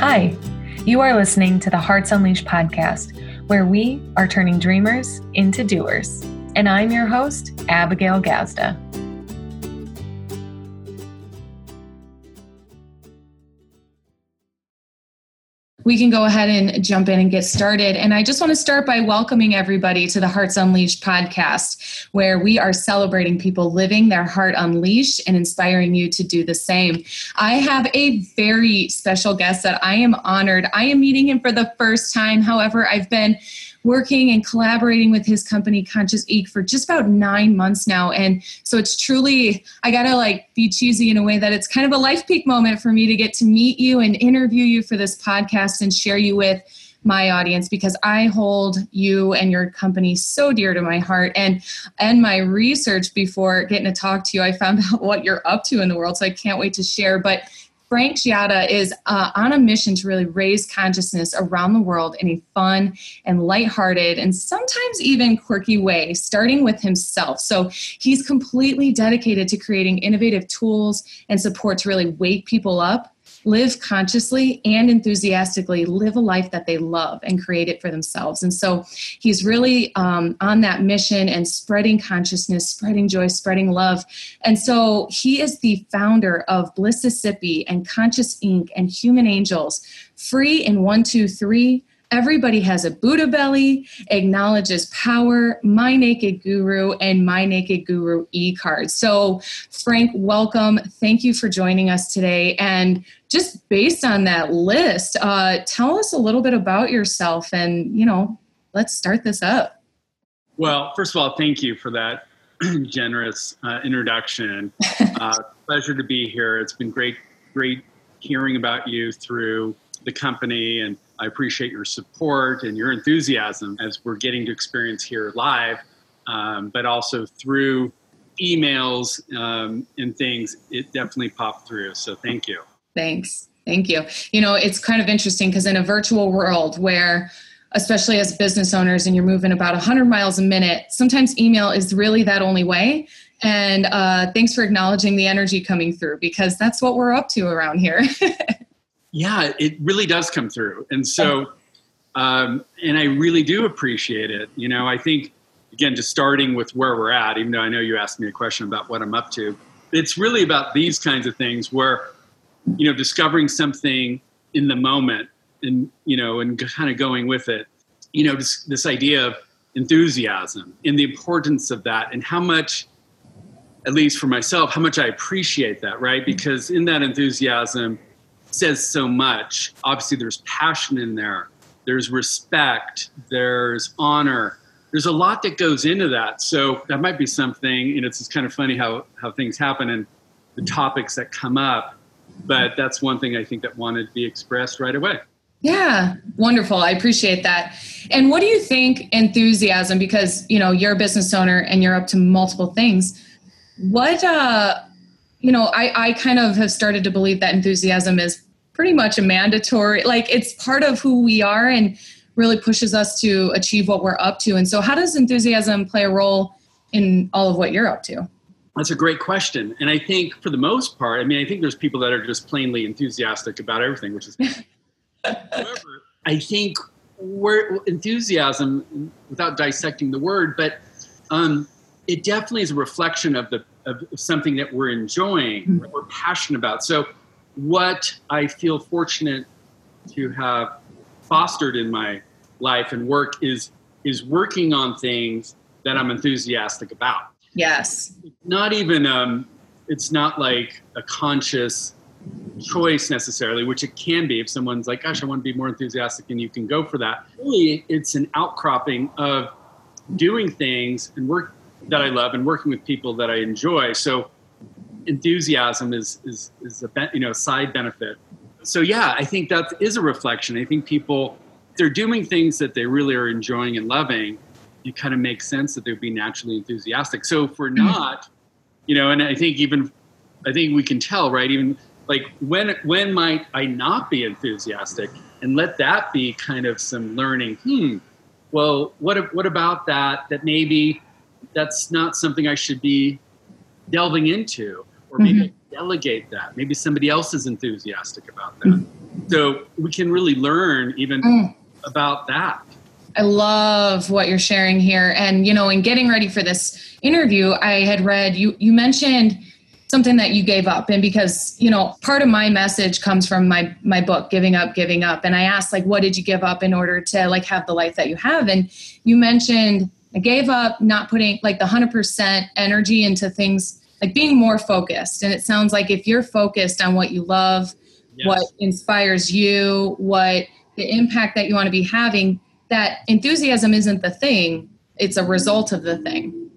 Hi, you are listening to the Hearts Unleashed podcast, where we are turning dreamers into doers. And I'm your host, Abigail Gazda. We can go ahead and jump in and get started. And I just want to start by welcoming everybody to the Hearts Unleashed podcast, where we are celebrating people living their heart unleashed and inspiring you to do the same. I have a very special guest that I am honored. I am meeting him for the first time. However, I've been working and collaborating with his company Conscious Ink for just about nine months now and so it's truly i gotta like be cheesy in a way that it's kind of a life peak moment for me to get to meet you and interview you for this podcast and share you with my audience because I hold you and your company so dear to my heart. And and my research before getting to talk to you, I found out what you're up to in the world. So I can't wait to share. But Frank Gjata is uh, on a mission to really raise consciousness around the world in a fun and lighthearted and sometimes even quirky way, starting with himself. So he's completely dedicated to creating innovative tools and support to really wake people up live consciously and enthusiastically live a life that they love and create it for themselves. And so he's really um, on that mission and spreading consciousness spreading joy spreading love. And so he is the founder of blississippi and Conscious Ink. and human angels free in one two three Everybody has a Buddha belly, acknowledges power, My Naked Guru, and My Naked Guru e card. So, Frank, welcome. Thank you for joining us today. And just based on that list, uh, tell us a little bit about yourself and, you know, let's start this up. Well, first of all, thank you for that generous uh, introduction. Uh, pleasure to be here. It's been great, great hearing about you through the company and I appreciate your support and your enthusiasm as we're getting to experience here live, um, but also through emails um, and things. It definitely popped through. So thank you. Thanks. Thank you. You know, it's kind of interesting because in a virtual world where especially as business owners and you're moving about 100 miles a minute sometimes email is really that only way and uh, thanks for acknowledging the energy coming through because that's what we're up to around here yeah, it really does come through. And so, um, and I really do appreciate it. You know, I think, again, just starting with where we're at, even though I know you asked me a question about what I'm up to, it's really about these kinds of things where, you know, discovering something in the moment and, you know, and kind of going with it. You know, this, this idea of enthusiasm and the importance of that and how much at least for myself how much i appreciate that right because in that enthusiasm says so much. Obviously, there's passion in there, there's respect, there's honor. There's a lot that goes into that. So that might be something, You and it's kind of funny how, how things happen and the topics that come up. But that's one thing I think that wanted to be expressed right away. Yeah, wonderful. I appreciate that. And what do you think enthusiasm because, you know, you're a business owner and you're up to multiple things. What uh you know, I, I kind of have started to believe that enthusiasm is pretty much a mandatory, like it's part of who we are and really pushes us to achieve what we're up to. And so, how does enthusiasm play a role in all of what you're up to? That's a great question. And I think for the most part, I mean, I think there's people that are just plainly enthusiastic about everything, which is. However, I think we're enthusiasm, without dissecting the word, but um, it definitely is a reflection of the of something that we're enjoying, mm-hmm. that we're passionate about. So, what I feel fortunate to have fostered in my life and work is is working on things that I'm enthusiastic about. Yes. Not even um, it's not like a conscious choice necessarily, which it can be if someone's like, "Gosh, I want to be more enthusiastic," and you can go for that. Really, it's an outcropping of doing things and work that I love and working with people that I enjoy. So enthusiasm is is is a you know side benefit. So yeah, I think that is a reflection. I think people they're doing things that they really are enjoying and loving. It kind of makes sense that they'd be naturally enthusiastic. So if we're mm-hmm. not, you know, and I think even I think we can tell, right? Even like when when might I not be enthusiastic, and let that be kind of some learning. Hmm. Well, what what about that? That maybe that's not something I should be delving into, or maybe mm-hmm. delegate that. Maybe somebody else is enthusiastic about that. Mm-hmm. So we can really learn even mm. about that. I love what you're sharing here. And, you know, in getting ready for this interview, I had read you, you mentioned something that you gave up and because you know part of my message comes from my my book giving up giving up and i asked like what did you give up in order to like have the life that you have and you mentioned i gave up not putting like the 100% energy into things like being more focused and it sounds like if you're focused on what you love yes. what inspires you what the impact that you want to be having that enthusiasm isn't the thing it's a result of the thing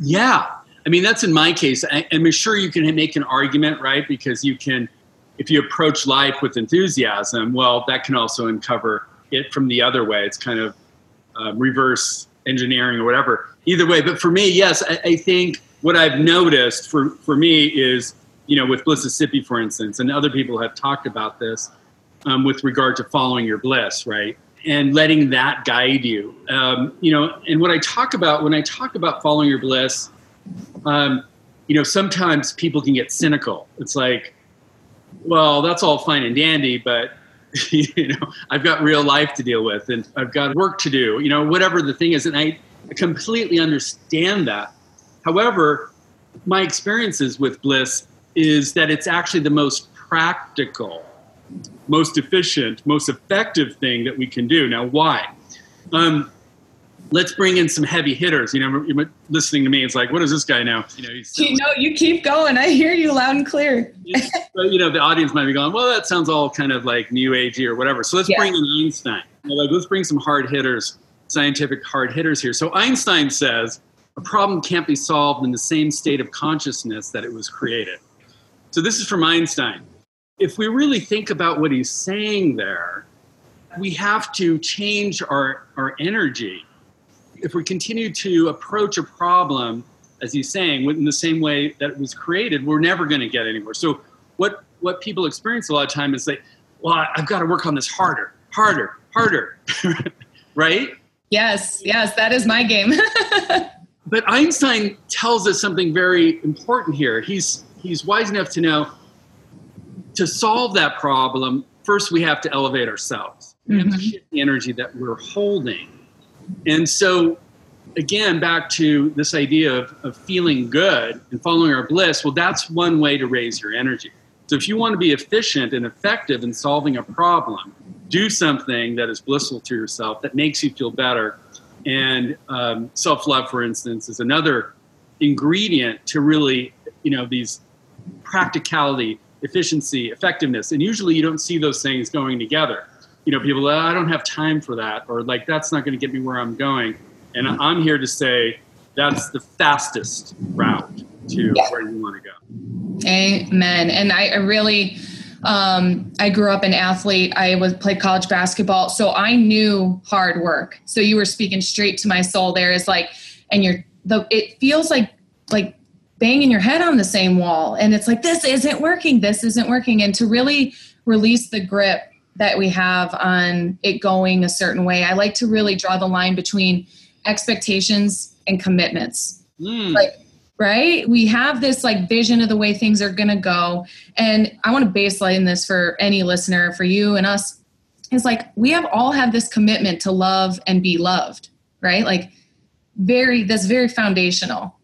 yeah I mean, that's in my case. I, am sure you can make an argument, right? Because you can, if you approach life with enthusiasm, well, that can also uncover it from the other way. It's kind of um, reverse engineering or whatever. Either way, but for me, yes, I, I, think what I've noticed for, for me is, you know, with Blississippi, for instance, and other people have talked about this um, with regard to following your bliss, right? And letting that guide you. Um, you know, and what I talk about when I talk about following your bliss, um, you know, sometimes people can get cynical. It's like, well, that's all fine and dandy, but you know, I've got real life to deal with, and I've got work to do. You know, whatever the thing is, and I, completely understand that. However, my experiences with bliss is that it's actually the most practical, most efficient, most effective thing that we can do. Now, why? Um, let's bring in some heavy hitters. You know, you're listening to me, it's like, what does this guy know? You know, you know, you keep going. I hear you loud and clear. you know, the audience might be going, well, that sounds all kind of like new agey or whatever. So let's yeah. bring in Einstein. like, let's bring some hard hitters, scientific hard hitters here. So Einstein says a problem can't be solved in the same state of consciousness that it was created. So this is from Einstein. If we really think about what he's saying there, we have to change our, our energy if we continue to approach a problem, as he's saying, in the same way that it was created, we're never going to get anywhere. So what what people experience a lot of time is they, well, I've got to work on this harder, harder, harder, right? Yes, yes, that is my game. but Einstein tells us something very important here. He's he's wise enough to know to solve that problem, first we have to elevate ourselves. We have to mm-hmm. shift the energy that we're holding and so, again, back to this idea of, of feeling good and following our bliss, well, that's one way to raise your energy. So, if you want to be efficient and effective in solving a problem, do something that is blissful to yourself, that makes you feel better. And um, self love, for instance, is another ingredient to really, you know, these practicality, efficiency, effectiveness. And usually you don't see those things going together you know, people, I don't have time for that, or like, that's not going to get me where I'm going. And I'm here to say that's the fastest route to yeah. where you want to go. Amen. And I, I really, um, I grew up an athlete. I was played college basketball, so I knew hard work. So you were speaking straight to my soul. There is like, and you're the. It feels like like banging your head on the same wall, and it's like this isn't working. This isn't working. And to really release the grip that we have on it going a certain way. I like to really draw the line between expectations and commitments. Mm. Like, right? We have this like vision of the way things are going to go. And I want to baseline this for any listener, for you and us. It's like we have all have this commitment to love and be loved, right? Like, very, that's very foundational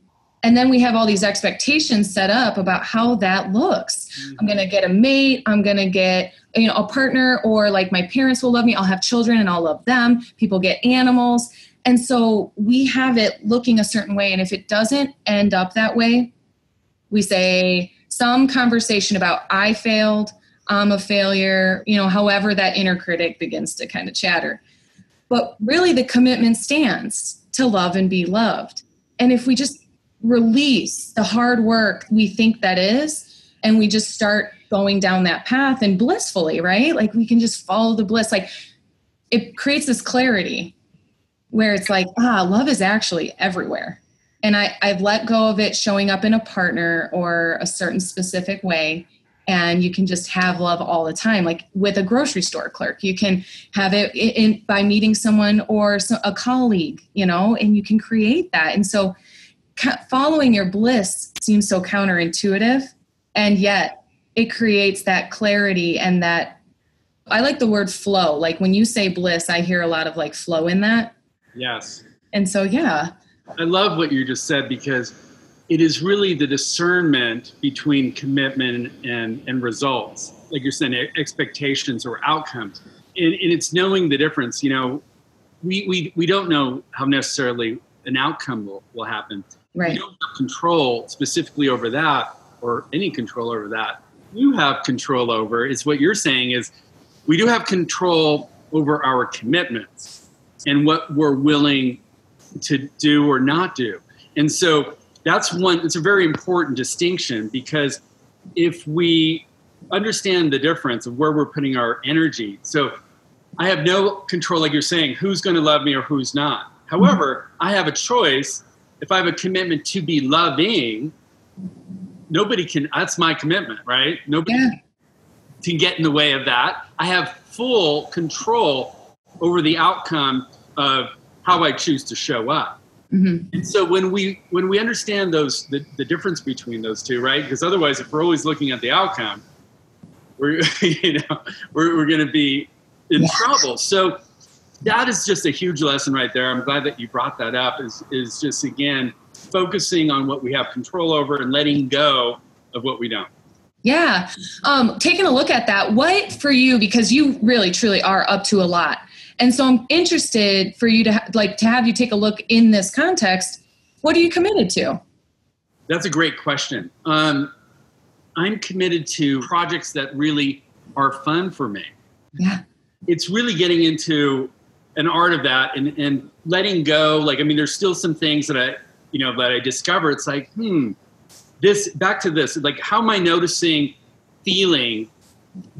and then we have all these expectations set up about how that looks. Mm-hmm. i'm going to get a mate i'm going to get you know a partner or like my parents will love me i'll have children and i'll love them people get animals. And so we have it looking a certain way and if it doesn't end up that way we say some conversation about i failed i'm a failure you know however that inner critic begins to kind of chatter. But really the commitment stands to love and be loved. And if we just release the hard work we think that is and we just start going down that path and blissfully right? Like we can just follow the bliss. Like it creates this clarity where it's like ah love is actually everywhere. And I, i've let go of it showing up in a partner or a certain specific way and you can just have love all the time. Like with a grocery store clerk you can have it in, by meeting someone or a colleague you know and you can create that. And so following your bliss seems so counterintuitive and yet it creates that clarity and that I like the word flow. Like when you say bliss, I hear a lot of like flow in that. Yes. And so, yeah. I love what you just said because it is really the discernment between commitment and, and results, like you're saying, expectations or outcomes. And, and it's knowing the difference. You know, we, we, we don't know how necessarily an outcome will, will happen. Right. You don't have control specifically over that or any control over that. You have control over is what you're saying is we do have control over our commitments and what we're willing to do or not do. And so that's one, it's a very important distinction because if we understand the difference of where we're putting our energy, so I have no control, like you're saying, who's going to love me or who's not. However, I have a choice. If I have a commitment to be loving, nobody can, that's my commitment, right? Nobody yeah. can get in the way of that. I have full control over the outcome of how I choose to show up. Mm-hmm. And so when we when we understand those the, the difference between those two, right? Because otherwise, if we're always looking at the outcome, we're you know we're, we're going to be in yeah. trouble. So that is just a huge lesson right there. I'm glad that you brought that up. Is is just again focusing on what we have control over and letting go of what we don't. Yeah. Um, taking a look at that, what for you, because you really truly are up to a lot. And so I'm interested for you to ha- like to have you take a look in this context. What are you committed to? That's a great question. Um, I'm committed to projects that really are fun for me. Yeah. It's really getting into an art of that and, and letting go. Like, I mean, there's still some things that I, you know, that I discover. It's like, hmm, this, back to this, like, how am I noticing, feeling,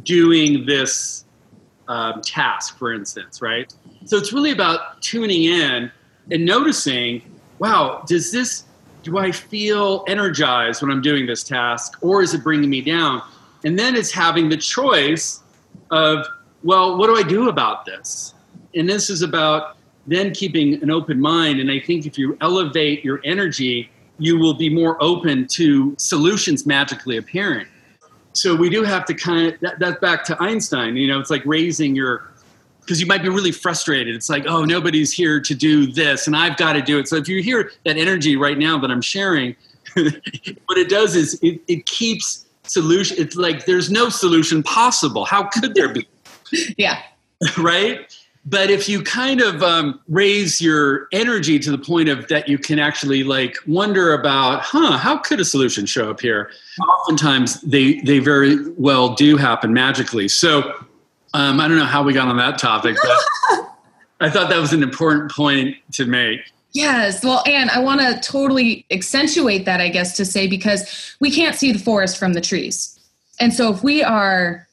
doing this um, task, for instance, right? So it's really about tuning in and noticing, wow, does this, do I feel energized when I'm doing this task or is it bringing me down? And then it's having the choice of, well, what do I do about this? And this is about then keeping an open mind. And I think if you elevate your energy, you will be more open to solutions magically appearing. So we do have to kind of that, that's back to einstein you know it's like raising your because you might be really frustrated. It's like oh nobody's here to do this and i've got to do it. So if you hear that energy right now that i'm sharing what it does is it, it keeps solution it's like there's no solution possible. How could there be? Yeah. Right but if you kind of um, raise your energy to the point of that you can actually like wonder about huh how could a solution show up here oftentimes they they very well do happen magically so um, i don't know how we got on that topic but i thought that was an important point to make Yes. Well, and I want to totally accentuate that, I guess, to say because we can't see the forest from the trees. And so if we are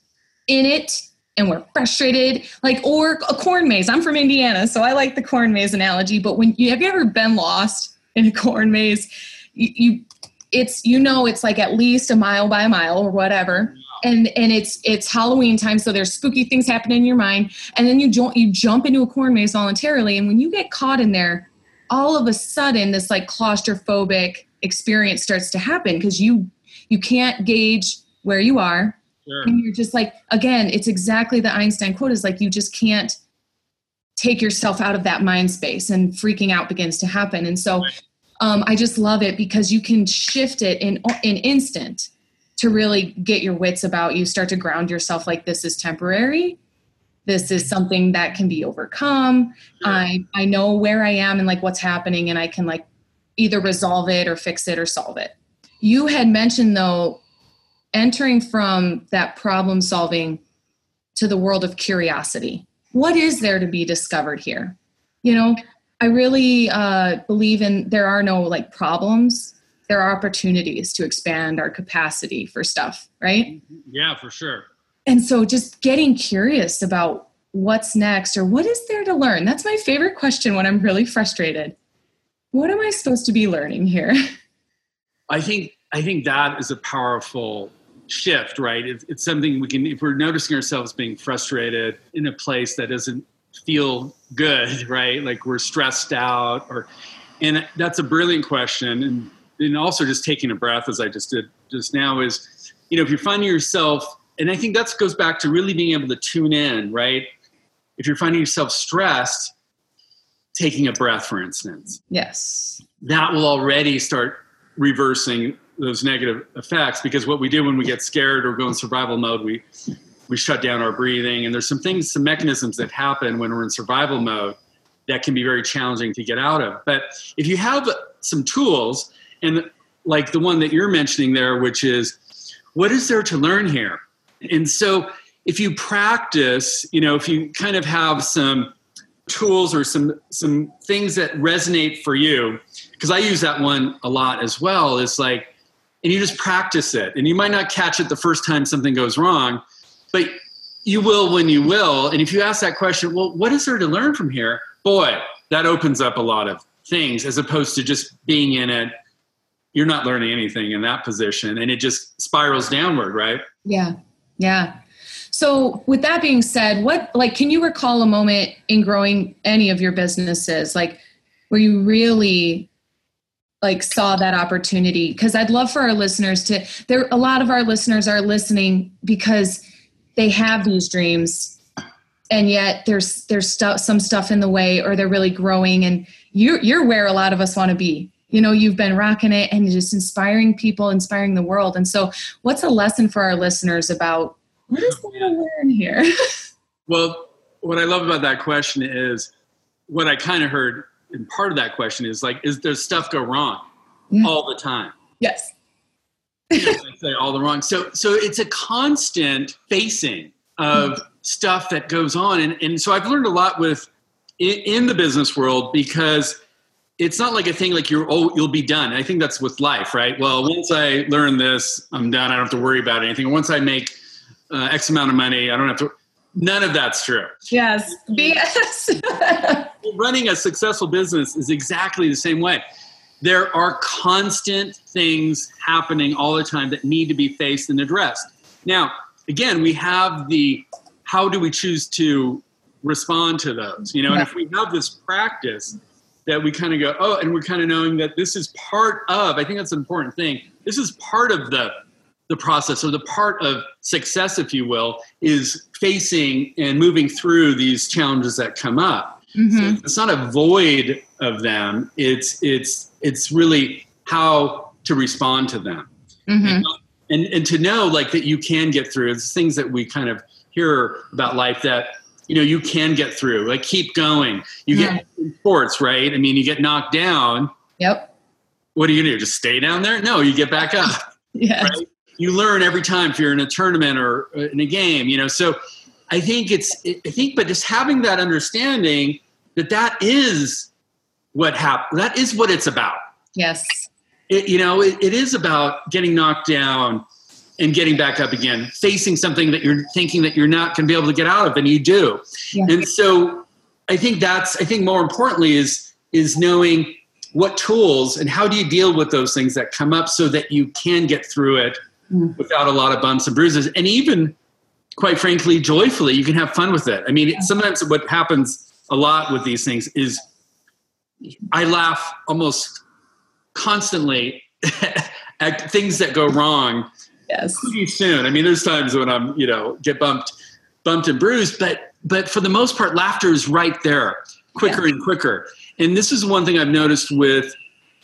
in it and we're frustrated. Like or a corn maze. I'm from indiana so i like the corn maze analogy but when you have you ever been lost in a corn maze? You, you it's you know it's like at least a mile by a mile or whatever. And and it's it's halloween time so there's spooky things happening in your mind. And then you jump you jump into a corn maze voluntarily and when you get caught in there all of a sudden this like claustrophobic experience starts to happen because you you can't gauge where you are Sure. And you're just like, again, it's exactly the Einstein quote is like, you just can't take yourself out of that mind space and freaking out begins to happen. And so um, I just love it because you can shift it in an instant to really get your wits about you, start to ground yourself like this is temporary. This is something that can be overcome. Sure. I, I know where I am and like what's happening and I can like either resolve it or fix it or solve it. You had mentioned though entering from that problem solving to the world of curiosity. What is there to be discovered here? You know, I really uh, believe in there are no like problems. There are opportunities to expand our capacity for stuff, right? Yeah, for sure. And so just getting curious about what's next or what is there to learn. That's my favorite question when I'm really frustrated. What am I supposed to be learning here? I think I think that is a powerful shift, right? It's, it's something we can, if we're noticing ourselves being frustrated in a place that doesn't feel good, right? Like we're stressed out, or, and that's a brilliant question. And, and also just taking a breath, as I just did just now, is, you know, if you're finding yourself and I think that goes back to really being able to tune in, right? If you're finding yourself stressed, taking a breath, for instance. Yes. That will already start reversing those negative effects because what we do when we get scared or go in survival mode, we we shut down our breathing and there's some things, some mechanisms that happen when we're in survival mode that can be very challenging to get out of. But if you have some tools and like the one that you're mentioning there, which is what is there to learn here? And so if you practice, you know, if you kind of have some tools or some some things that resonate for you, because I use that one a lot as well, is like, and you just practice it. And you might not catch it the first time something goes wrong, but you will when you will. And if you ask that question, well, what is there to learn from here? Boy, that opens up a lot of things as opposed to just being in it you're not learning anything in that position and it just spirals downward right yeah yeah so with that being said what like can you recall a moment in growing any of your businesses like where you really like saw that opportunity. Because i'd love for our listeners to there a lot of our listeners are listening because they have these dreams and yet there's there's stuff some stuff in the way or they're really growing and you're you're where a lot of us want to be. You know you've been rocking it and just inspiring people inspiring the world. And so what's a lesson for our listeners about what is there to learn here? Well what i love about that question is what i kind of heard in part of that question is like is there stuff go wrong yeah. all the time yes you know, say all the wrong so so it's a constant facing of mm-hmm. stuff that goes on and, and so i've learned a lot with in, in the business world because it's not like a thing like you're oh you'll be done. I think that's with life, right? Well, once I learn this, I'm done. I don't have to worry about anything. Once I make uh, X amount of money, I don't have to. None of that's true. Yes, BS. Running a successful business is exactly the same way. There are constant things happening all the time that need to be faced and addressed. Now, again, we have the how do we choose to respond to those? You know, and if we have this practice that we kind of go, oh, and we're kind of knowing that this is part of, I think that's an important thing. This is part of the the process or the part of success, if you will, is facing and moving through these challenges that come up. Mm-hmm. So it's not a void of them. It's it's it's really how to respond to them. Mm-hmm. And, and to know like that you can get through. It's things that we kind of hear about life that you know you can get through like keep going you yeah. get sports right i mean you get knocked down yep what do you gonna do just stay down there no you get back up yeah right? you learn every time if you're in a tournament or uh, in a game you know so i think it's i think but just having that understanding that that is what happened that is what it's about yes it, you know it, it is about getting knocked down and getting back up again, facing something that you're thinking that you're not going to be able to get out of, and you do. Yeah. And so, I think that's I think more importantly is is knowing what tools and how do you deal with those things that come up so that you can get through it mm. without a lot of bumps and bruises, and even quite frankly, joyfully, you can have fun with it. I mean, yeah. sometimes what happens a lot with these things is I laugh almost constantly at things that go wrong Yes. Pretty soon. I mean, there's times when I'm, you know, get bumped, bumped and bruised, but but for the most part, laughter is right there, quicker yeah. and quicker. And this is one thing I've noticed with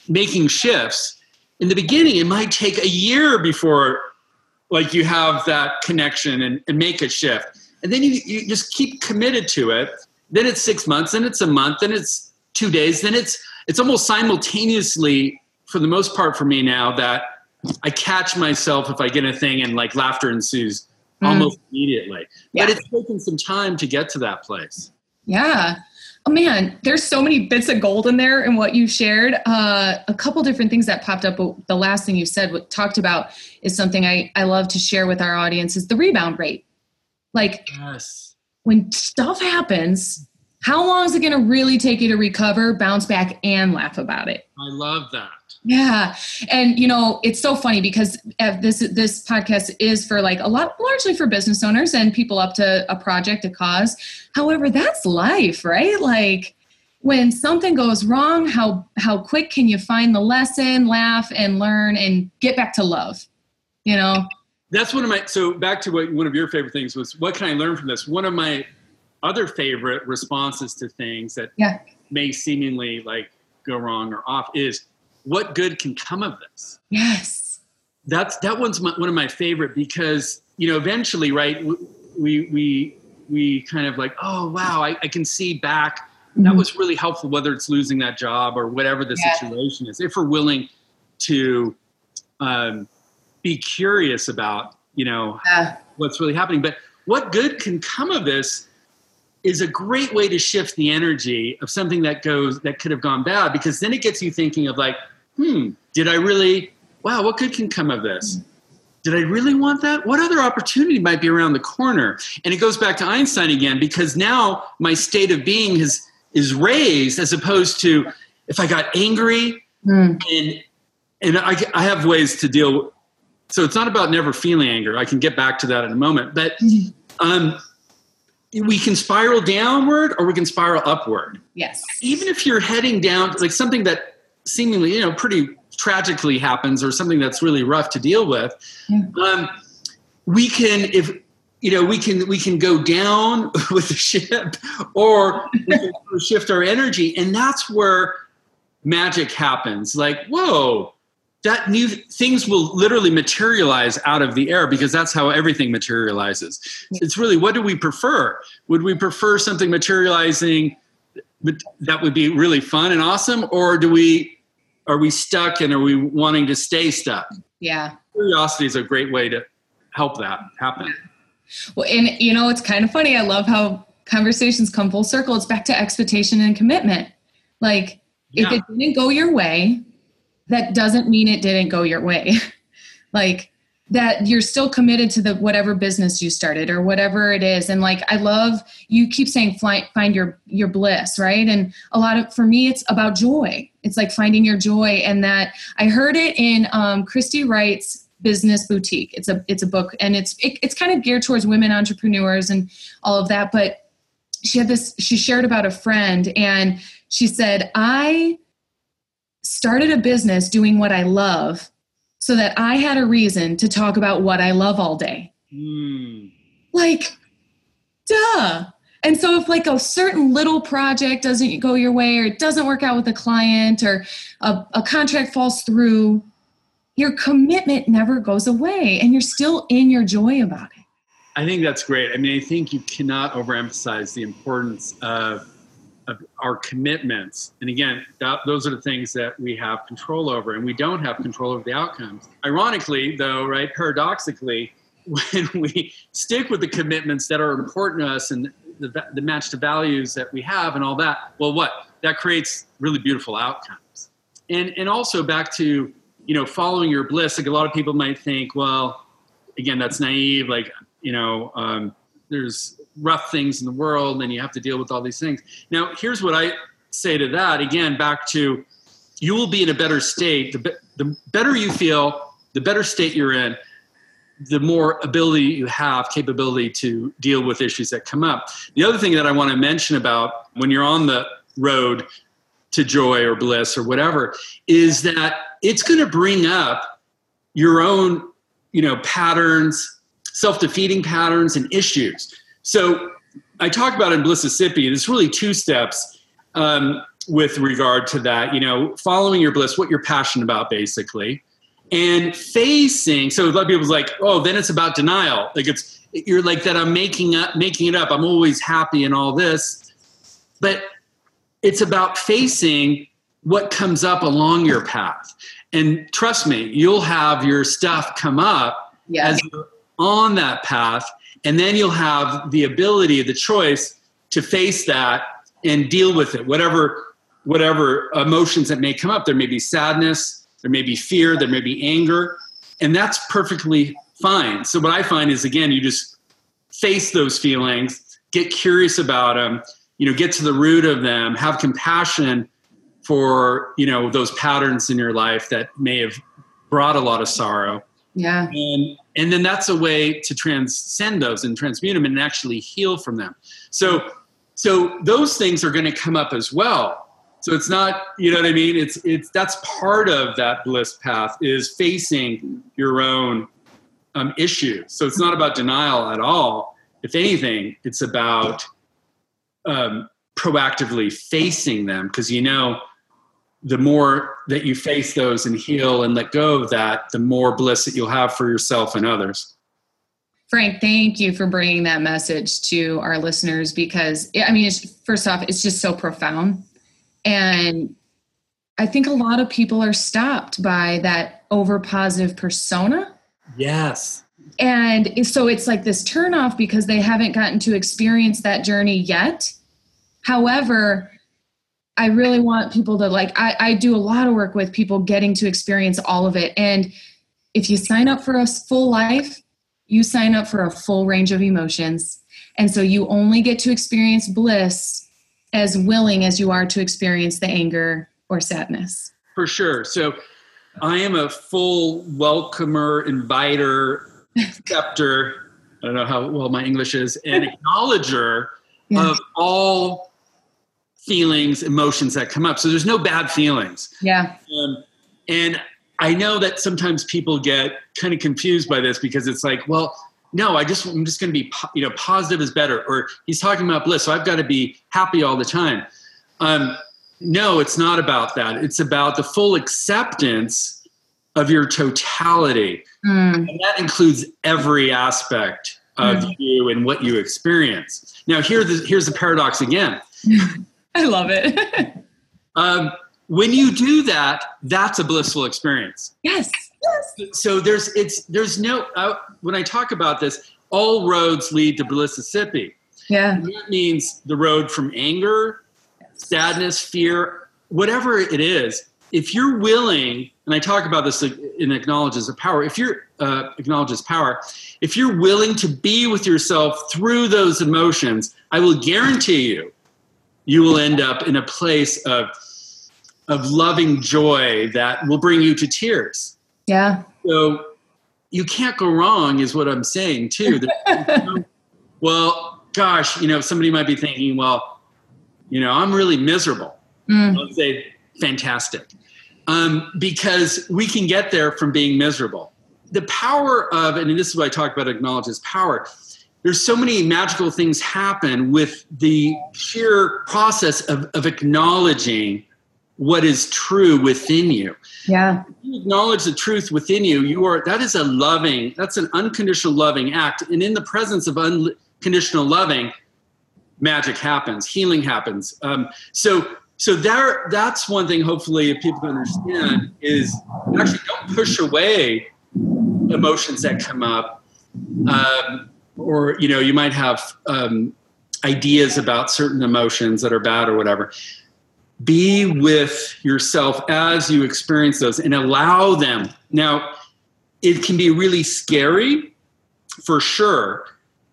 making shifts. In the beginning, it might take a year before like you have that connection and, and make a shift. And then you, you just keep committed to it. Then it's six months, then it's a month, then it's two days, then it's it's almost simultaneously for the most part for me now that I catch myself if I get a thing and like laughter ensues mm. almost immediately. Yeah. But it's taken some time to get to that place. Yeah. Oh man, there's so many bits of gold in there in what you shared. Uh, a couple different things that popped up. But the last thing you said, what talked about, is something I, I love to share with our audience is the rebound rate. Like yes. When stuff happens, how long is it going to really take you to recover, bounce back, and laugh about it? I love that. Yeah, and you know it's so funny because uh, this this podcast is for like a lot, largely for business owners and people up to a project, a cause. However, that's life, right? Like when something goes wrong, how how quick can you find the lesson, laugh, and learn, and get back to love? You know, that's one of my so back to what one of your favorite things was what can i learn from this one of my other favorite responses to things that yeah. may seemingly like go wrong or off is what good can come of this yes that's that one's my, one of my favorite because you know eventually right we we we kind of like oh wow i, I can see back mm-hmm. that was really helpful whether it's losing that job or whatever the yeah. situation is if we're willing to um, be curious about you know what's really happening. But what good can come of this is a great way to shift the energy of something that goes that could have gone bad because then it gets you thinking of like hmm did i really wow what good can come of this? Did i really want that? What other opportunity might be around the corner? And it goes back to einstein again because now my state of being has is raised as opposed to if i got angry mm. and and I, I have ways to deal so it's not about never feeling anger. I can get back to that in a moment. But um, we can spiral downward or we can spiral upward. Yes. Even if you're heading down, like something that seemingly, you know, pretty tragically happens or something that's really rough to deal with, um, we can, if, you know, we can we can go down with the ship, or we can shift our energy, and that's where magic happens. Like, whoa, that new things will literally materialize out of the air because that's how everything materializes. It's really what do we prefer? Would we prefer something materializing that would be really fun and awesome, or do we are we stuck and are we wanting to stay stuck? Yeah, curiosity is a great way to help that happen. Well, and you know it's kind of funny. I love how conversations come full circle. It's back to expectation and commitment. Like yeah. if it didn't go your way, that doesn't mean it didn't go your way. like that you're still committed to the whatever business you started or whatever it is. And like i love you keep saying find, find your your bliss right? And a lot of for me it's about joy. It's like finding your joy and that i heard it in um, christy wright's business boutique. It's a it's a book and it's it, it's kind of geared towards women entrepreneurs and all of that but she had this she shared about a friend and she said i started a business doing what I love so that I had a reason to talk about what I love all day. Mm. Like, duh. And so if like a certain little project doesn't go your way or it doesn't work out with a client or a, a contract falls through, your commitment never goes away and you're still in your joy about it. I think that's great. I mean, I think you cannot overemphasize the importance of of our commitments. And again, that, those are the things that we have control over, and we don't have control over the outcomes. Ironically, though, right, paradoxically, when we stick with the commitments that are important to us and the, the match to values that we have and all that, well, what? That creates really beautiful outcomes. And, and also back to, you know, following your bliss, like a lot of people might think, well, again, that's naive. Like, you know, um, there's rough things in the world and you have to deal with all these things. Now, here's what I say to that again, back to you will be in a better state. The, be, the better you feel, the better state you're in, the more ability you have, capability to deal with issues that come up. The other thing that I want to mention about when you're on the road to joy or bliss or whatever is that it's going to bring up your own, you know, patterns, self-defeating patterns and issues. So I talk about in Blississippi, it's really two steps um, with regard to that. You know, following your bliss, what you're passionate about, basically, and facing. So a lot of people's like, oh, then it's about denial. Like it's you're like that. I'm making up, making it up. I'm always happy and all this, but it's about facing what comes up along your path. And trust me, you'll have your stuff come up yeah. as you're on that path and then you'll have the ability, the choice to face that and deal with it, whatever, whatever emotions that may come up. There may be sadness, there may be fear, there may be anger, and that's perfectly fine. So, what I find is again, you just face those feelings, get curious about them, you know, get to the root of them, have compassion for you know those patterns in your life that may have brought a lot of sorrow yeah. And and then that's a way to transcend those and transmute them and actually heal from them. So so those things are going to come up as well. So it's not, you know what I mean? It's it's that's part of that bliss path is facing your own um, issue. So it's not about denial at all. If anything, it's about um, proactively facing them because you know the more that you face those and heal and let go of that, the more bliss that you'll have for yourself and others. Frank, thank you for bringing that message to our listeners because, I mean, first off, it's just so profound. And I think a lot of people are stopped by that over positive persona. Yes. And so it's like this turnoff because they haven't gotten to experience that journey yet. However, I really want people to like, I, I do a lot of work with people getting to experience all of it. And if you sign up for a full life, you sign up for a full range of emotions. And so you only get to experience bliss as willing as you are to experience the anger or sadness. For sure. So I am a full welcomer, inviter, acceptor. I don't know how well my English is, and acknowledger yeah. of all feelings, emotions that come up. So there's no bad feelings. Yeah. Um, and I know that sometimes people get kind of confused by this because it's like, well, no, I just I'm just going to be you know positive is better, or he's talking about bliss, so I've got to be happy all the time. Um, no, it's not about that. It's about the full acceptance of your totality, mm. and that includes every aspect of mm. you and what you experience. Now, here the, here's the paradox again. I love it. um, when you do that, that's a blissful experience. Yes. yes. So there's it's there's no uh, when I talk about this, all roads lead to Blississippi. Yeah. And that means the road from anger, sadness, fear, whatever it is. If you're willing, and I talk about this in acknowledges of power. If you're uh, acknowledges power, if you're willing to be with yourself through those emotions, I will guarantee you you will end up in a place of of loving joy that will bring you to tears. Yeah. So you can't go wrong, is what I'm saying too. well, gosh, you know, somebody might be thinking, well, you know, I'm really miserable. Mm. I'll say, fantastic. Um, because we can get there from being miserable. The power of, and this is what I talk about, acknowledges power there's so many magical things happen with the sheer process of, of acknowledging what is true within you. Yeah. If you acknowledge the truth within you, you are that is a loving, that's an unconditional loving act. And in the presence of unconditional loving, magic happens, healing happens. Um, so so there that's one thing hopefully if people can understand is actually don't push away emotions that come up. Um, or you know you might have um, ideas about certain emotions that are bad or whatever. Be with yourself as you experience those and allow them. Now it can be really scary for sure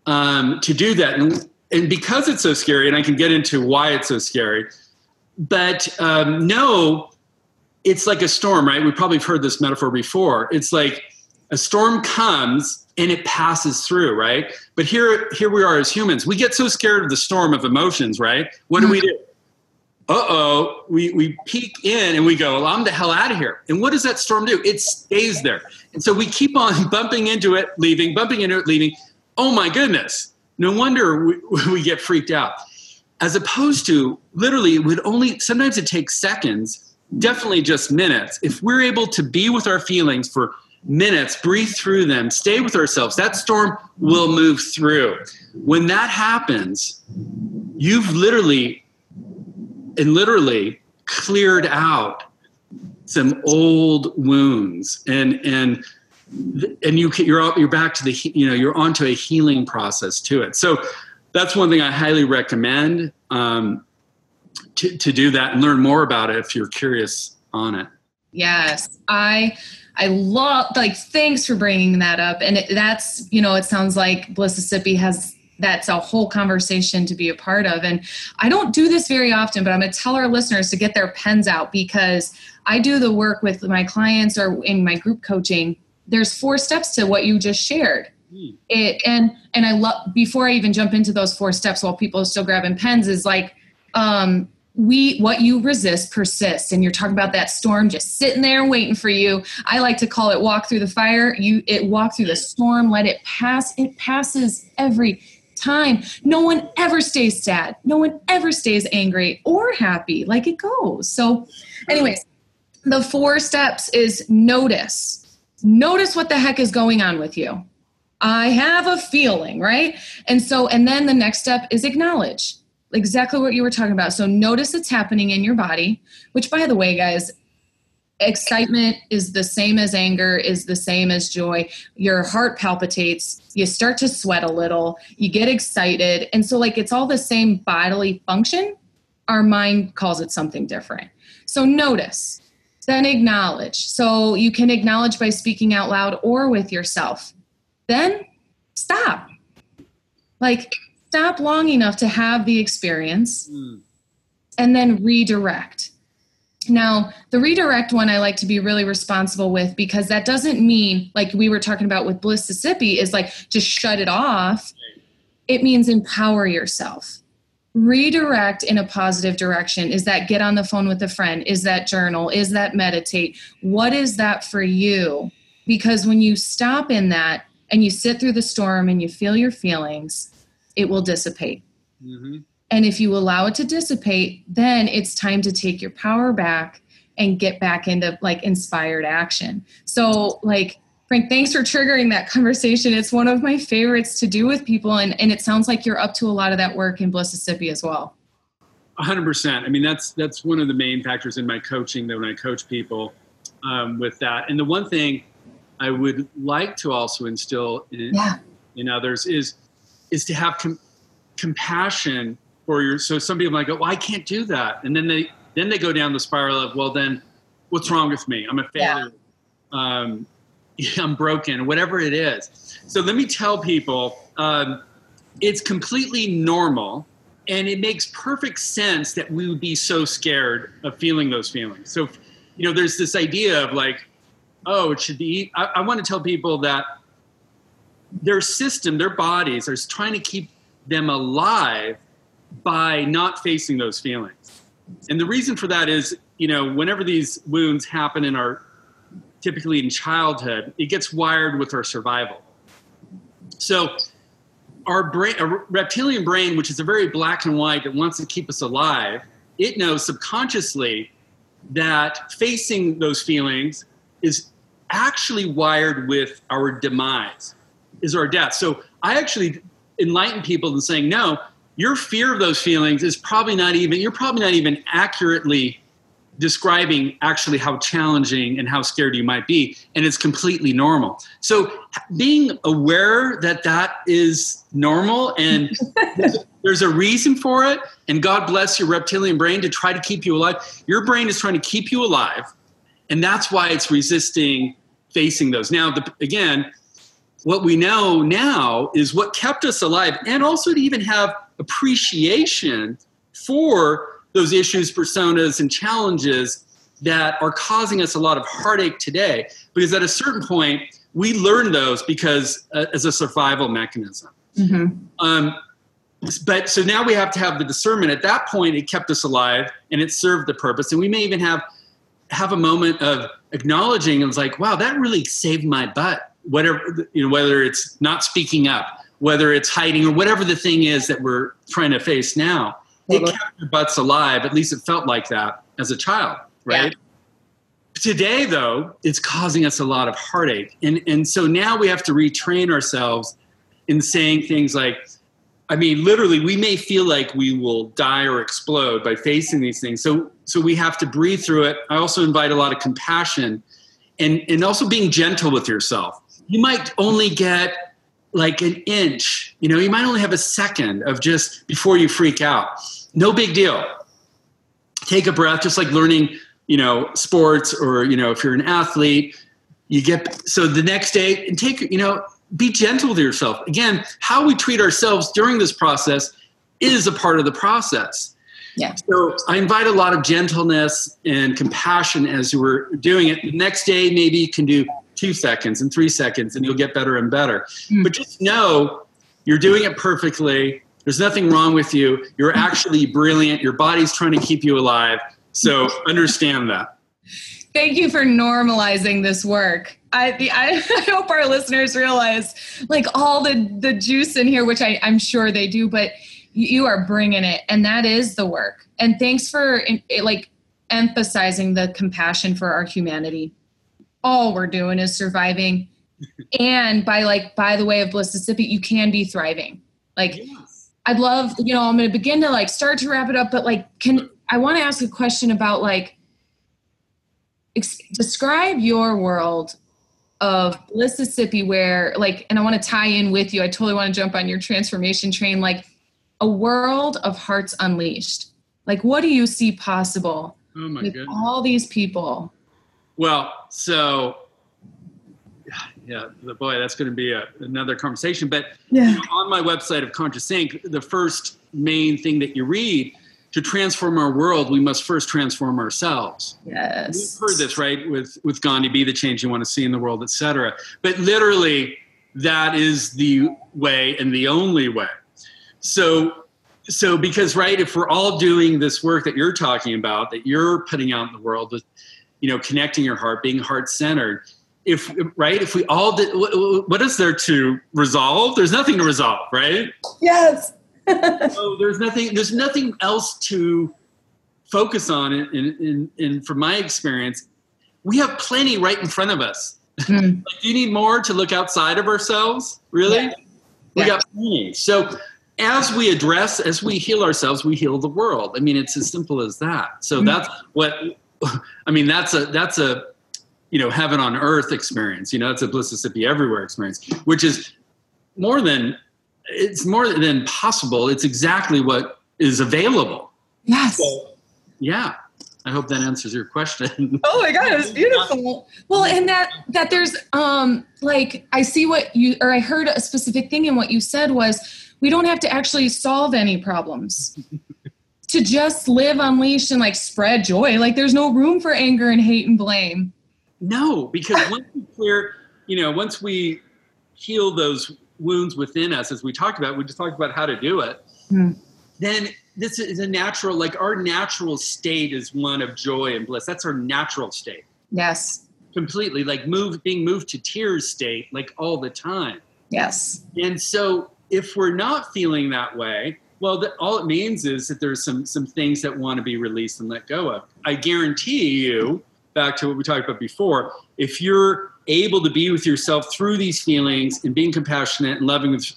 um, to do that. And, and because it's so scary and i can get into why it's so scary but um, no it's like a storm right? We probably have heard this metaphor before. It's like a storm comes and it passes through, right? But here, here we are as humans. We get so scared of the storm of emotions, right? What do we do? Uh oh, we, we peek in and we go, well, I'm the hell out of here. And what does that storm do? It stays there. And so we keep on bumping into it, leaving, bumping into it, leaving. Oh my goodness. No wonder we, we get freaked out. As opposed to literally, it would only, sometimes it takes seconds, definitely just minutes. If we're able to be with our feelings for minutes, breathe through them, stay with ourselves. That storm will move through. When that happens, you've literally and literally cleared out some old wounds and and and you you're you're back to the you know you're onto a healing process to it. So that's one thing I highly recommend um, to to do that and learn more about it if you're curious on it. Yes, I I love like thanks for bringing that up. And it, that's you know it sounds like Blississippi has that's a whole conversation to be a part of. And I don't do this very often, but I'm going to tell our listeners to get their pens out because I do the work with my clients or in my group coaching. There's four steps to what you just shared. Mm. It and and I love before I even jump into those four steps while people are still grabbing pens is like um we what you resist persists. And you're talking about that storm just sitting there waiting for you. I like to call it walk through the fire. You it walk through the storm let it pass. It passes every time. No one ever stays sad. No one ever stays angry or happy. Like it goes. So anyways the four steps is notice. Notice what the heck is going on with you. I have a feeling right? And so and then the next step is acknowledge exactly what you were talking about. So notice it's happening in your body, which by the way, guys, excitement is the same as anger, is the same as joy. Your heart palpitates, you start to sweat a little, you get excited. And so, like, it's all the same bodily function. Our mind calls it something different. So, notice, then acknowledge. So, you can acknowledge by speaking out loud or with yourself. Then stop. Like, stop long enough to have the experience mm. and then redirect. Now, the redirect one I like to be really responsible with because that doesn't mean, like we were talking about with Blississippi, is like just shut it off. It means empower yourself. Redirect in a positive direction. Is that get on the phone with a friend? Is that journal? Is that meditate? What is that for you? Because when you stop in that and you sit through the storm and you feel your feelings, it will dissipate. Mm-hmm. And if you allow it to dissipate, then it's time to take your power back and get back into like inspired action. So, like, Frank, thanks for triggering that conversation. It's one of my favorites to do with people. And, and it sounds like you're up to a lot of that work in Blississippi as well. 100%. I mean, that's, that's one of the main factors in my coaching that when I coach people um, with that. And the one thing I would like to also instill in, yeah. in others is is to have com- compassion for your. So some people might go, "Well, I can't do that," and then they then they go down the spiral of, "Well, then what's wrong with me? I'm a failure. Yeah. Um, I'm broken. Whatever it is." So let me tell people, um, it's completely normal. And it makes perfect sense that we would be so scared of feeling those feelings. So, you know, there's this idea of like, oh, it should be. I, I want to tell people that their system, their bodies are trying to keep them alive by not facing those feelings. And the reason for that is, you know, whenever these wounds happen in our typically in childhood, it gets wired with our survival. So our brain, a reptilian brain, which is a very black and white that wants to keep us alive, it knows subconsciously that facing those feelings is actually wired with our demise is our death. So I actually enlighten people in saying, no, your fear of those feelings is probably not even, you're probably not even accurately describing actually how challenging and how scared you might be. And it's completely normal. So being aware that that is normal and there's a reason for it, and God bless your reptilian brain to try to keep you alive. Your brain is trying to keep you alive. And that's why it's resisting facing those. Now, the, again, what we know now is what kept us alive and also to even have appreciation for those issues personas and challenges that are causing us a lot of heartache today. Because at a certain point we learn those because uh, as a survival mechanism. Mm-hmm. um, but so now we have to have the discernment. At that point it kept us alive and it served the purpose. And we may even have have a moment of acknowledging and was like wow that really saved my butt whatever you know whether it's not speaking up whether it's hiding or whatever the thing is that we're trying to face now it kept your butts alive at least it felt like that as a child right yeah. today though it's causing us a lot of heartache and and so now we have to retrain ourselves in saying things like I mean, literally, we may feel like we will die or explode by facing these things. So, so we have to breathe through it. I also invite a lot of compassion, and and also being gentle with yourself you might only get like an inch. You know, you might only have a second of just before you freak out. No big deal. Take a breath, just like learning, you know, sports or, you know, if you're an athlete, you get so the next day and take, you know, be gentle with yourself. Again, how we treat ourselves during this process is a part of the process. Yeah. So I invite a lot of gentleness and compassion as you were doing it. The next day, maybe you can do two seconds and three seconds and you'll get better and better. Mm. But just know you're doing it perfectly There's nothing wrong with you. You're actually brilliant. Your body's trying to keep you alive. So understand that. Thank you for normalizing this work. I, the, I, I hope our listeners realize like all the, the juice in here, which I, I'm sure they do, but you are bringing it and that is the work. And thanks for like emphasizing the compassion for our humanity. All we're doing is surviving. and by like, by the way of Blississippi, you can be thriving. Like, yes. I'd love, you know, I'm going to begin to like start to wrap it up, but like, can I want to ask a question about like, ex- describe your world of Blississippi where like, and I want to tie in with you. I totally want to jump on your transformation train. Like, a world of hearts unleashed. Like, what do you see possible oh with goodness. all these people? Well, so yeah, the boy, that's going to be a, another conversation. But yeah. you know, on my website of Conscious Ink., the first main thing that you read to transform our world, we must first transform ourselves. Yes, we've heard this right with with Gandhi: "Be the change you want to see in the world," etc. But literally, that is the way and the only way. So, so because right, if we're all doing this work that you're talking about, that you're putting out in the world with, you know, connecting your heart, being heart centered. If right, if we all did, what is there to resolve? There's nothing to resolve, right? Yes. so there's nothing. There's nothing else to focus on. And in, in, in, from my experience, we have plenty right in front of us. Mm. like, do you need more to look outside of ourselves? Really? Yeah. We yeah. got plenty. So as we address, as we heal ourselves, we heal the world. I mean, it's as simple as that. So mm-hmm. that's what I mean. That's a that's a you know heaven on earth experience. You know, that's a Blississippi everywhere experience, which is more than it's more than possible. It's exactly what is available. Yes. So, yeah. I hope that answers your question. Oh my god, it was beautiful. Well, and that that there's um like I see what you or I heard a specific thing in what you said was we don't have to actually solve any problems to just live unleashed and like spread joy. Like there's no room for anger and hate and blame. No because once we clear you know once we heal those wounds within us as we talked about we just talked about how to do it mm. then this is a natural like our natural state is one of joy and bliss. That's our natural state. Yes. Completely. Like move being moved to tears state like all the time. Yes. And so if we're not feeling that way, well, the, all it means is that there's some some things that want to be released and let go of. I guarantee you, back to what we talked about before, if you're able to be with yourself through these feelings and being compassionate and loving with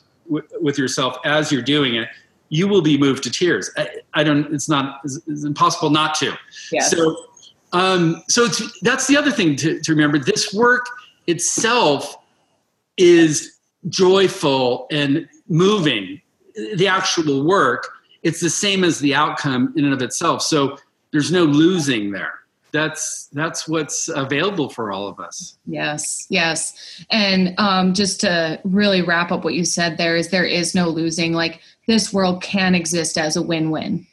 with yourself as you're doing it, you will be moved to tears. I, I don't. It's not. It's, it's impossible not to. Yes. So, um, so it's, that's the other thing to, to remember. This work itself is joyful and moving the actual work it's the same as the outcome in and of itself. So there's no losing there. That's that's what's available for all of us. Yes yes. And um, just to really wrap up what you said there is there is no losing. Like this world can exist as a win-win.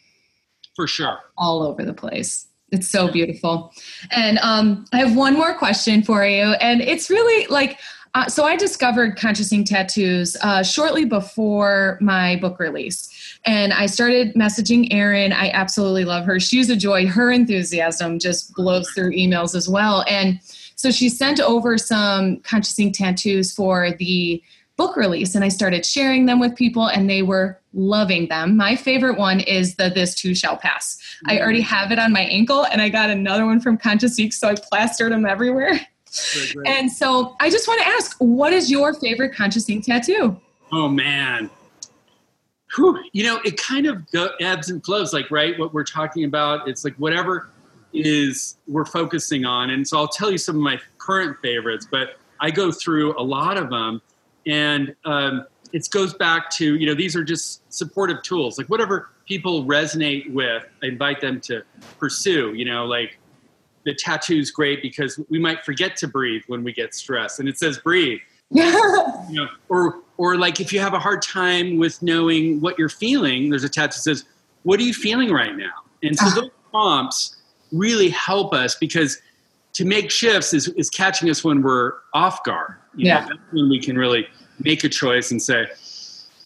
For sure. All over the place. It's so beautiful. And um, i have one more question for you and it's really like uh, so I discovered Conscious Ink tattoos uh, shortly before my book release. And I started messaging Erin. I absolutely love her. She's a joy. Her enthusiasm just blows through emails as well. And so she sent over some Conscious Ink tattoos for the book release and I started sharing them with people and they were loving them. My favorite one is the This Too Shall Pass. Mm-hmm. I already have it on my ankle and I got another one from Conscious Ink, so I plastered them everywhere. And so I just want to ask, what is your favorite conscious ink tattoo? Oh man. Whew. You know, it kind of ebbs and flows, like, right? What we're talking about, it's like whatever is we're focusing on. And so I'll tell you some of my current favorites, but I go through a lot of them. And um, it goes back to, you know, these are just supportive tools. Like whatever people resonate with, I invite them to pursue, you know, like the tattoo's great because we might forget to breathe when we get stressed and it says breathe you know, or or like if you have a hard time with knowing what you're feeling there's a tattoo that says what are you feeling right now and so ah. those prompts really help us because to make shifts is, is catching us when we're off guard you yeah know, that's when we can really make a choice and say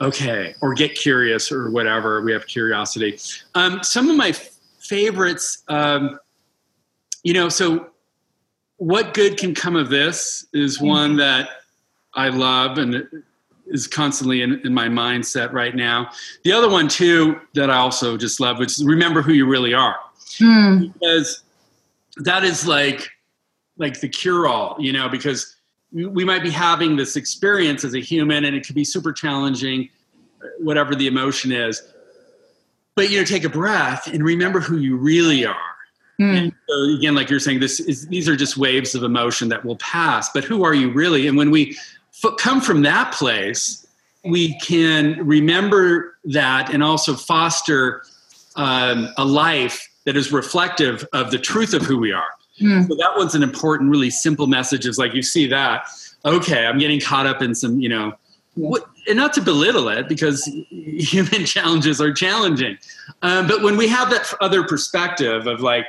okay, or get curious or whatever. We have curiosity. Um, some of my favorites, um, you know, so what good can come of this is mm-hmm. one that I love and is constantly in, in my mindset right now. The other one too that I also just love, which is remember who you really are, mm. because that is like like the cure all, you know, because we might be having this experience as a human and it could be super challenging, whatever the emotion is. But you know, take a breath and remember who you really are. Mm. So again, like you're saying, this is these are just waves of emotion that will pass. But who are you really? And when we f- come from that place, we can remember that and also foster um, a life that is reflective of the truth of who we are. Mm. So that one's an important, really simple message. Is like you see that, okay, I'm getting caught up in some, you know, what, and not to belittle it because human challenges are challenging. Um, but when we have that other perspective of like,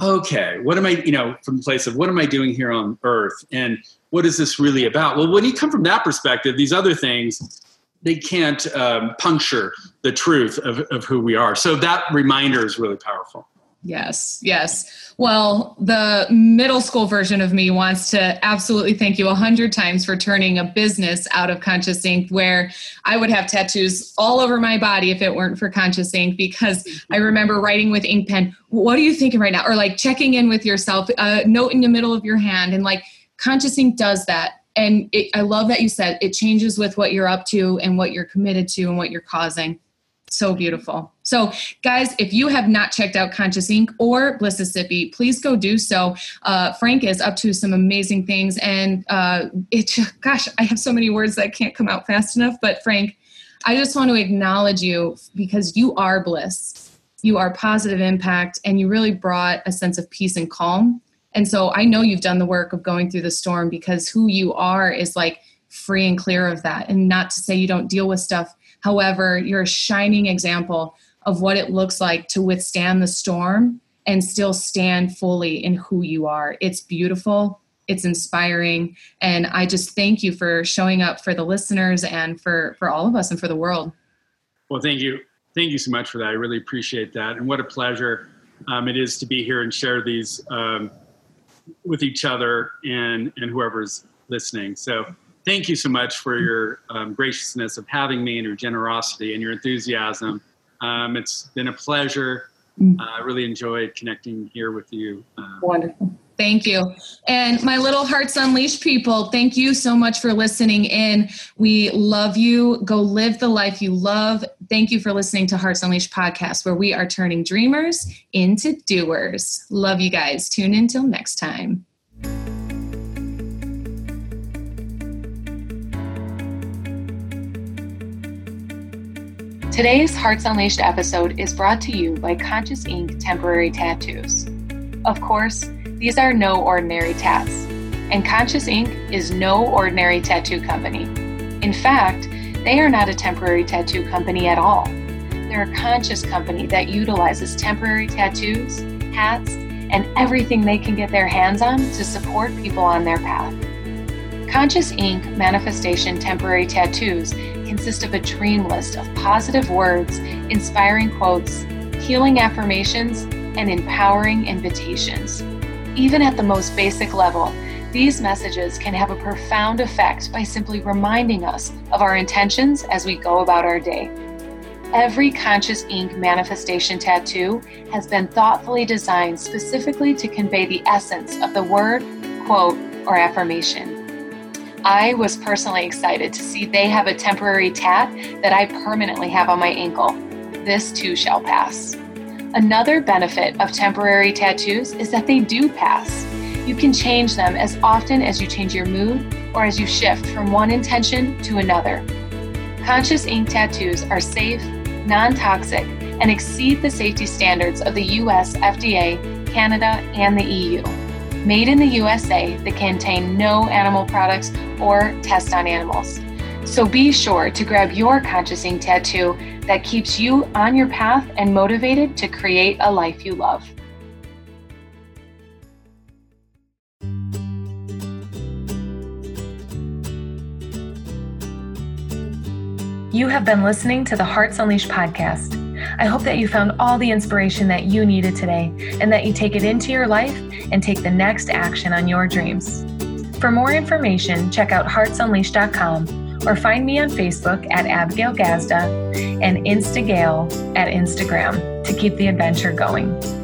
okay, what am I, you know, from the place of what am I doing here on earth and what is this really about? Well, when you come from that perspective, these other things, they can't um, puncture the truth of, of who we are. So that reminder is really powerful. Yes, yes. Well, the middle school version of me wants to absolutely thank you a hundred times for turning a business out of Conscious Ink, where I would have tattoos all over my body if it weren't for Conscious Ink. Because I remember writing with ink pen, "What are you thinking right now?" or like checking in with yourself, a note in the middle of your hand, and like Conscious Ink does that. And it, I love that you said it changes with what you're up to and what you're committed to and what you're causing so beautiful. So, guys, if you have not checked out Conscious Ink. or Blississippi, please go do so. Uh, Frank is up to some amazing things, and uh, it. Gosh, I have so many words that can't come out fast enough. But Frank, I just want to acknowledge you because you are bliss. You are positive impact, and you really brought a sense of peace and calm. And so, I know you've done the work of going through the storm because who you are is like free and clear of that. And not to say you don't deal with stuff However, you're a shining example of what it looks like to withstand the storm and still stand fully in who you are. It's beautiful, it's inspiring, and I just thank you for showing up for the listeners and for for all of us and for the world. Well, thank you. Thank you so much for that. I really appreciate that. And what a pleasure um, it is to be here and share these um, with each other and, and whoever's listening. So thank you so much for your um, graciousness of having me and your generosity and your enthusiasm. Um, it's been a pleasure. Uh, I really enjoyed connecting here with you. Um, Wonderful. Thank you. And my little Hearts Unleashed people, thank you so much for listening in. We love you. Go live the life you love. Thank you for listening to Hearts Unleashed podcast, where we are turning dreamers into doers. Love you guys. Tune in till next time. Today's Hearts Unleashed episode is brought to you by Conscious Ink Temporary Tattoos. Of course, these are no ordinary tats, and Conscious Ink is no ordinary tattoo company. In fact, they are not a temporary tattoo company at all. They're a conscious company that utilizes temporary tattoos, hats, and everything they can get their hands on to support people on their path. Conscious Ink Manifestation Temporary Tattoos consist of a dream list of positive words, inspiring quotes, healing affirmations, and empowering invitations. Even at the most basic level, these messages can have a profound effect by simply reminding us of our intentions as we go about our day. Every Conscious Ink manifestation tattoo has been thoughtfully designed specifically to convey the essence of the word, quote, or affirmation. I was personally excited to see they have a temporary tat that I permanently have on my ankle. This too shall pass. Another benefit of temporary tattoos is that they do pass. You can change them as often as you change your mood or as you shift from one intention to another. Conscious ink tattoos are safe, non toxic, and exceed the safety standards of the US FDA, Canada, and the EU made in the USA that contain no animal products or test on animals. So be sure to grab your Conscious Ink tattoo that keeps you on your path and motivated to create a life you love. You have been listening to the Hearts Unleashed podcast. I hope that you found all the inspiration that you needed today and that you take it into your life and take the next action on your dreams. For more information, check out heartsunleashed.com or find me on Facebook at Abigail Gazda and Instagale at Instagram to keep the adventure going.